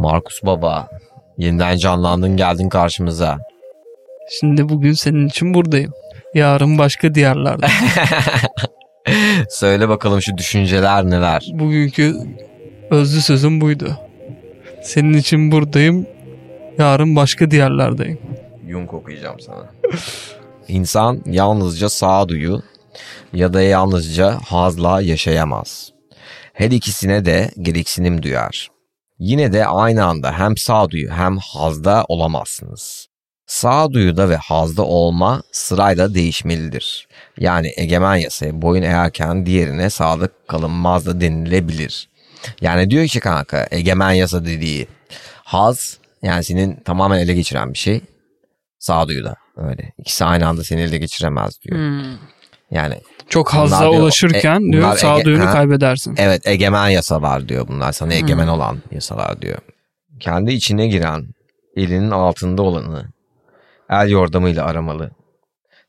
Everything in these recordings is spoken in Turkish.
Markus Baba, yeniden canlandın geldin karşımıza. Şimdi bugün senin için buradayım. Yarın başka diyarlarda. Söyle bakalım şu düşünceler neler? Bugünkü özlü sözüm buydu. Senin için buradayım. Yarın başka diyarlardayım. Jung okuyacağım sana. İnsan yalnızca sağduyu ya da yalnızca hazla yaşayamaz. Her ikisine de gereksinim duyar. Yine de aynı anda hem sağduyu hem hazda olamazsınız. Sağduyuda ve hazda olma sırayla değişmelidir. Yani egemen yasaya boyun eğerken diğerine sadık kalınmaz da denilebilir. Yani diyor ki kanka egemen yasa dediği haz yani senin tamamen ele geçiren bir şey. Sağduyuda öyle. İkisi aynı anda seni ele geçiremez diyor. Hmm. Yani Çok Bunlar hazza diyor, ulaşırken e, diyor ege- sağduyunu kaybedersin. Evet egemen yasalar diyor bunlar. Sana egemen olan yasalar diyor. Kendi içine giren, elinin altında olanı el yordamıyla aramalı.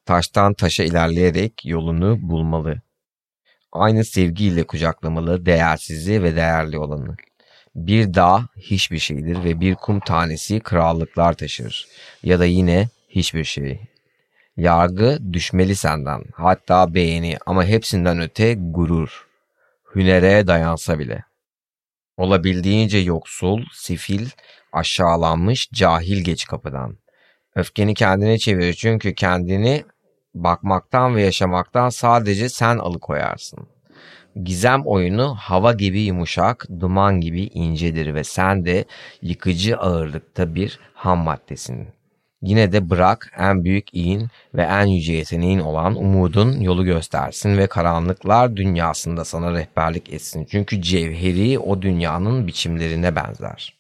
Taştan taşa ilerleyerek yolunu bulmalı. Aynı sevgiyle kucaklamalı değersizi ve değerli olanı. Bir dağ hiçbir şeydir ve bir kum tanesi krallıklar taşır. Ya da yine hiçbir şey. Yargı düşmeli senden. Hatta beğeni ama hepsinden öte gurur hünere dayansa bile. Olabildiğince yoksul, sefil, aşağılanmış, cahil geç kapıdan. Öfkeni kendine çevir çünkü kendini bakmaktan ve yaşamaktan sadece sen alıkoyarsın. Gizem oyunu hava gibi yumuşak, duman gibi incedir ve sen de yıkıcı ağırlıkta bir ham maddesin. Yine de bırak en büyük iyin ve en yüce yeteneğin olan umudun yolu göstersin ve karanlıklar dünyasında sana rehberlik etsin. Çünkü cevheri o dünyanın biçimlerine benzer.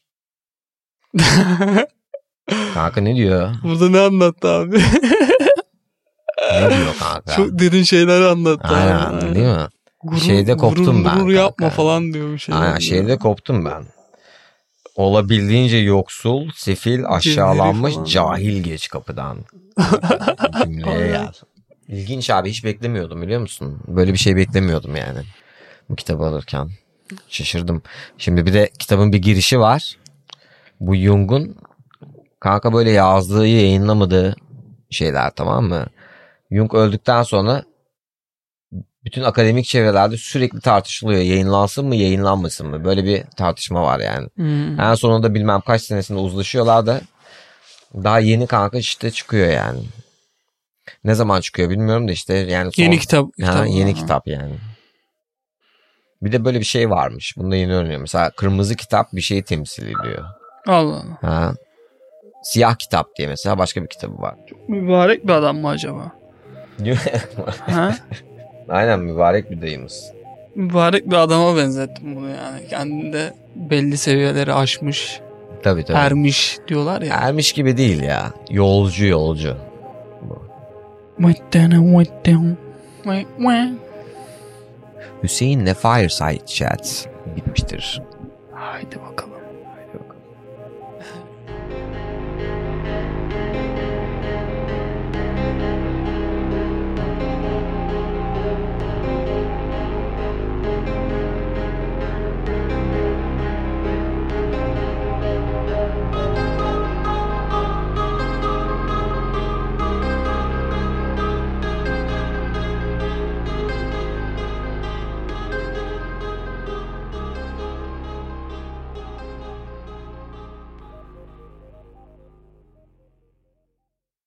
Kanka ne diyor? Burada ne anlattı abi? Ne diyor kanka? Çok derin şeyler anlattı. abi. Aynen değil mi? Gurur, Şeyde koptum gurur, ben Gurur yapma kanka. falan diyor bir şey. Aynen şeyde koptum ben. Olabildiğince yoksul, sefil, aşağılanmış, cahil geç kapıdan. Cümleye gel. İlginç abi hiç beklemiyordum biliyor musun? Böyle bir şey beklemiyordum yani. Bu kitabı alırken. Şaşırdım. Şimdi bir de kitabın bir girişi var. Bu Jung'un kanka böyle yazdığı yayınlamadığı şeyler tamam mı? Jung öldükten sonra bütün akademik çevrelerde sürekli tartışılıyor. Yayınlansın mı yayınlanmasın mı? Böyle bir tartışma var yani. Hmm. En sonunda bilmem kaç senesinde uzlaşıyorlar da daha yeni kanka işte çıkıyor yani. Ne zaman çıkıyor bilmiyorum da işte yani son- Yeni kitap. Ha, kitap. yeni kitap yani. Bir de böyle bir şey varmış. Bunu da yeni öğreniyorum. Mesela kırmızı kitap bir şeyi temsil ediyor. Allah Allah. Ha. Siyah kitap diye mesela başka bir kitabı var. Mübarek bir adam mı acaba? ha? Aynen mübarek bir dayımız. Mübarek bir adama benzettim bunu yani. Kendinde belli seviyeleri aşmış, Tabii tabii. ermiş diyorlar ya. Ermiş gibi değil ya. Yolcu yolcu. Hüseyin'le Fireside Chat bitmiştir. Haydi bakalım.